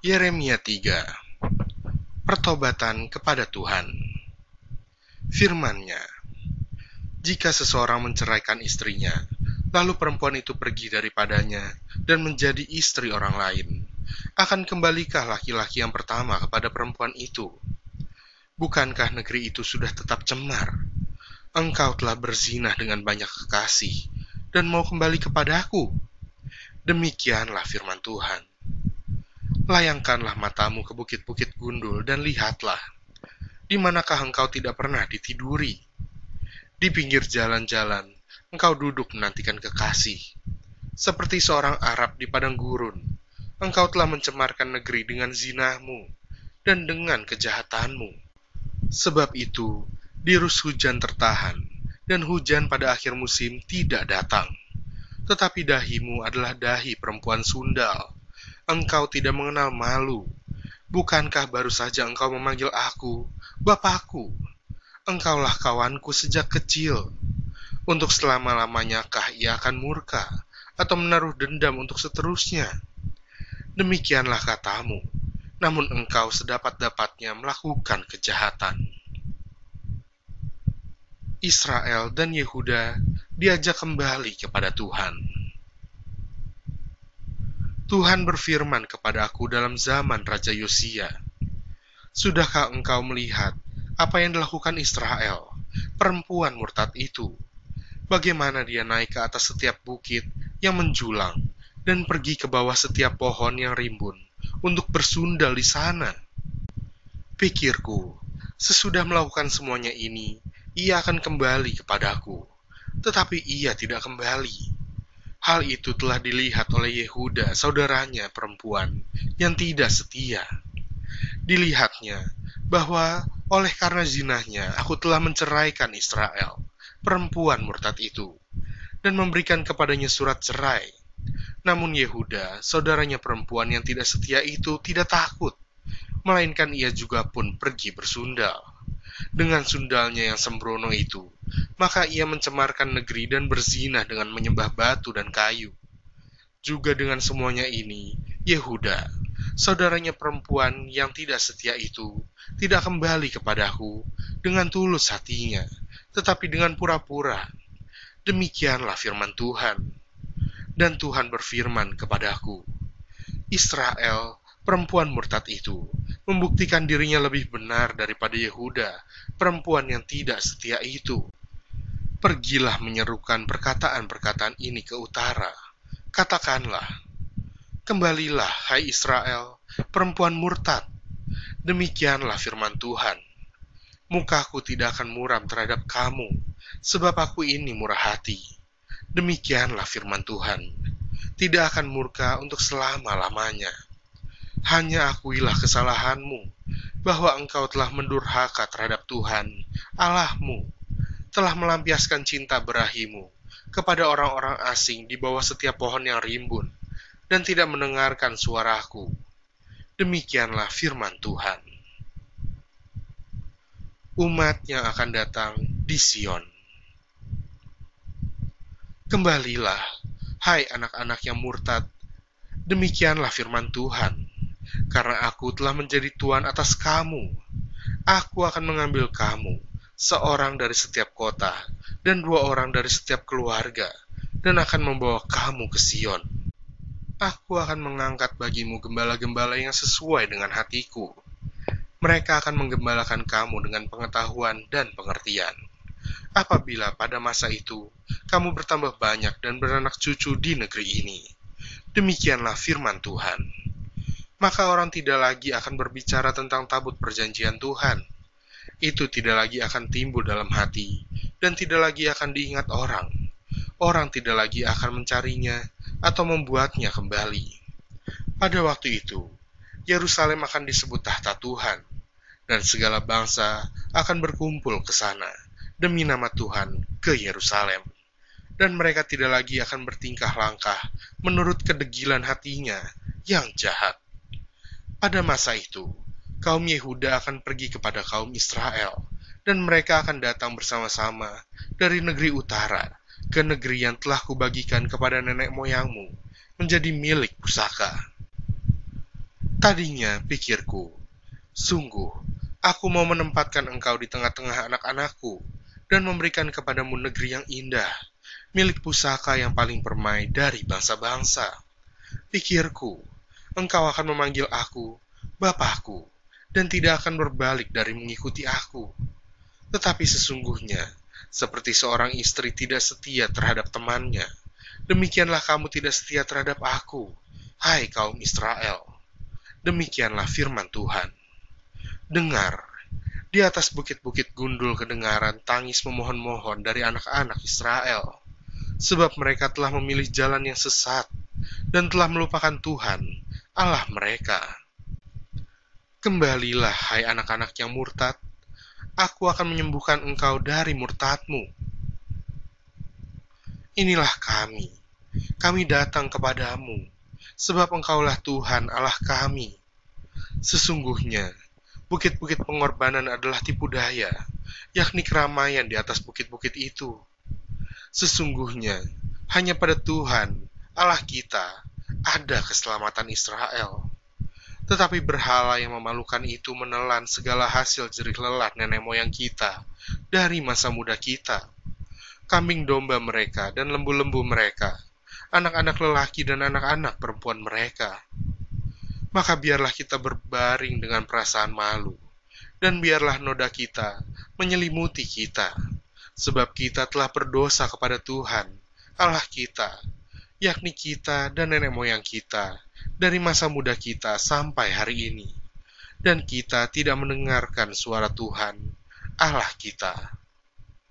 Yeremia 3 Pertobatan kepada Tuhan Firman-Nya Jika seseorang menceraikan istrinya, lalu perempuan itu pergi daripadanya dan menjadi istri orang lain, akan kembalikah laki-laki yang pertama kepada perempuan itu? Bukankah negeri itu sudah tetap cemar? Engkau telah berzinah dengan banyak kekasih dan mau kembali kepadaku. Demikianlah firman Tuhan. Layangkanlah matamu ke bukit-bukit gundul dan lihatlah, di manakah engkau tidak pernah ditiduri. Di pinggir jalan-jalan, engkau duduk menantikan kekasih. Seperti seorang Arab di padang gurun, engkau telah mencemarkan negeri dengan zinahmu dan dengan kejahatanmu. Sebab itu, dirus hujan tertahan, dan hujan pada akhir musim tidak datang. Tetapi dahimu adalah dahi perempuan sundal engkau tidak mengenal malu. Bukankah baru saja engkau memanggil aku, Bapakku? Engkaulah kawanku sejak kecil. Untuk selama-lamanya kah ia akan murka, atau menaruh dendam untuk seterusnya? Demikianlah katamu, namun engkau sedapat-dapatnya melakukan kejahatan. Israel dan Yehuda diajak kembali kepada Tuhan. Tuhan berfirman kepada aku dalam zaman Raja Yosia, Sudahkah engkau melihat apa yang dilakukan Israel, perempuan murtad itu? Bagaimana dia naik ke atas setiap bukit yang menjulang dan pergi ke bawah setiap pohon yang rimbun untuk bersundal di sana? Pikirku, sesudah melakukan semuanya ini, ia akan kembali kepadaku. Tetapi ia tidak kembali Hal itu telah dilihat oleh Yehuda, saudaranya perempuan, yang tidak setia. Dilihatnya bahwa oleh karena zinahnya aku telah menceraikan Israel, perempuan murtad itu, dan memberikan kepadanya surat cerai. Namun Yehuda, saudaranya perempuan yang tidak setia itu tidak takut, melainkan ia juga pun pergi bersundal. Dengan sundalnya yang sembrono itu, maka ia mencemarkan negeri dan berzinah dengan menyembah batu dan kayu. Juga dengan semuanya ini, Yehuda, saudaranya perempuan yang tidak setia itu, tidak kembali kepadaku dengan tulus hatinya, tetapi dengan pura-pura. Demikianlah firman Tuhan. Dan Tuhan berfirman kepadaku, Israel, perempuan murtad itu, membuktikan dirinya lebih benar daripada Yehuda, perempuan yang tidak setia itu. Pergilah menyerukan perkataan-perkataan ini ke utara. Katakanlah, Kembalilah, hai Israel, perempuan murtad. Demikianlah firman Tuhan. Mukaku tidak akan muram terhadap kamu, sebab aku ini murah hati. Demikianlah firman Tuhan. Tidak akan murka untuk selama-lamanya. Hanya akuilah kesalahanmu, bahwa engkau telah mendurhaka terhadap Tuhan, Allahmu, telah melampiaskan cinta berahimu kepada orang-orang asing di bawah setiap pohon yang rimbun dan tidak mendengarkan suaraku. Demikianlah firman Tuhan. Umat yang akan datang di Sion. Kembalilah, hai anak-anak yang murtad. Demikianlah firman Tuhan. Karena aku telah menjadi Tuhan atas kamu. Aku akan mengambil kamu seorang dari setiap kota, dan dua orang dari setiap keluarga, dan akan membawa kamu ke Sion. Aku akan mengangkat bagimu gembala-gembala yang sesuai dengan hatiku. Mereka akan menggembalakan kamu dengan pengetahuan dan pengertian. Apabila pada masa itu kamu bertambah banyak dan beranak cucu di negeri ini, demikianlah firman Tuhan. Maka orang tidak lagi akan berbicara tentang tabut perjanjian Tuhan, itu tidak lagi akan timbul dalam hati dan tidak lagi akan diingat orang. Orang tidak lagi akan mencarinya atau membuatnya kembali. Pada waktu itu, Yerusalem akan disebut tahta Tuhan, dan segala bangsa akan berkumpul ke sana demi nama Tuhan ke Yerusalem. Dan mereka tidak lagi akan bertingkah langkah menurut kedegilan hatinya yang jahat. Pada masa itu, kaum Yehuda akan pergi kepada kaum Israel, dan mereka akan datang bersama-sama dari negeri utara ke negeri yang telah kubagikan kepada nenek moyangmu menjadi milik pusaka. Tadinya pikirku, sungguh, aku mau menempatkan engkau di tengah-tengah anak-anakku dan memberikan kepadamu negeri yang indah, milik pusaka yang paling permai dari bangsa-bangsa. Pikirku, engkau akan memanggil aku, Bapakku, dan tidak akan berbalik dari mengikuti aku. Tetapi sesungguhnya, seperti seorang istri tidak setia terhadap temannya, demikianlah kamu tidak setia terhadap aku, hai kaum Israel. Demikianlah firman Tuhan. Dengar, di atas bukit-bukit gundul kedengaran tangis memohon-mohon dari anak-anak Israel, sebab mereka telah memilih jalan yang sesat dan telah melupakan Tuhan, Allah mereka. Kembalilah, hai anak-anak yang murtad, aku akan menyembuhkan engkau dari murtadmu. Inilah kami, kami datang kepadamu, sebab engkaulah Tuhan Allah kami. Sesungguhnya, bukit-bukit pengorbanan adalah tipu daya, yakni keramaian di atas bukit-bukit itu. Sesungguhnya, hanya pada Tuhan, Allah kita, ada keselamatan Israel. Tetapi berhala yang memalukan itu menelan segala hasil jerih lelah nenek moyang kita dari masa muda kita. Kambing domba mereka dan lembu-lembu mereka, anak-anak lelaki dan anak-anak perempuan mereka. Maka biarlah kita berbaring dengan perasaan malu, dan biarlah noda kita menyelimuti kita, sebab kita telah berdosa kepada Tuhan, Allah kita, yakni kita dan nenek moyang kita, dari masa muda kita sampai hari ini, dan kita tidak mendengarkan suara Tuhan, Allah kita.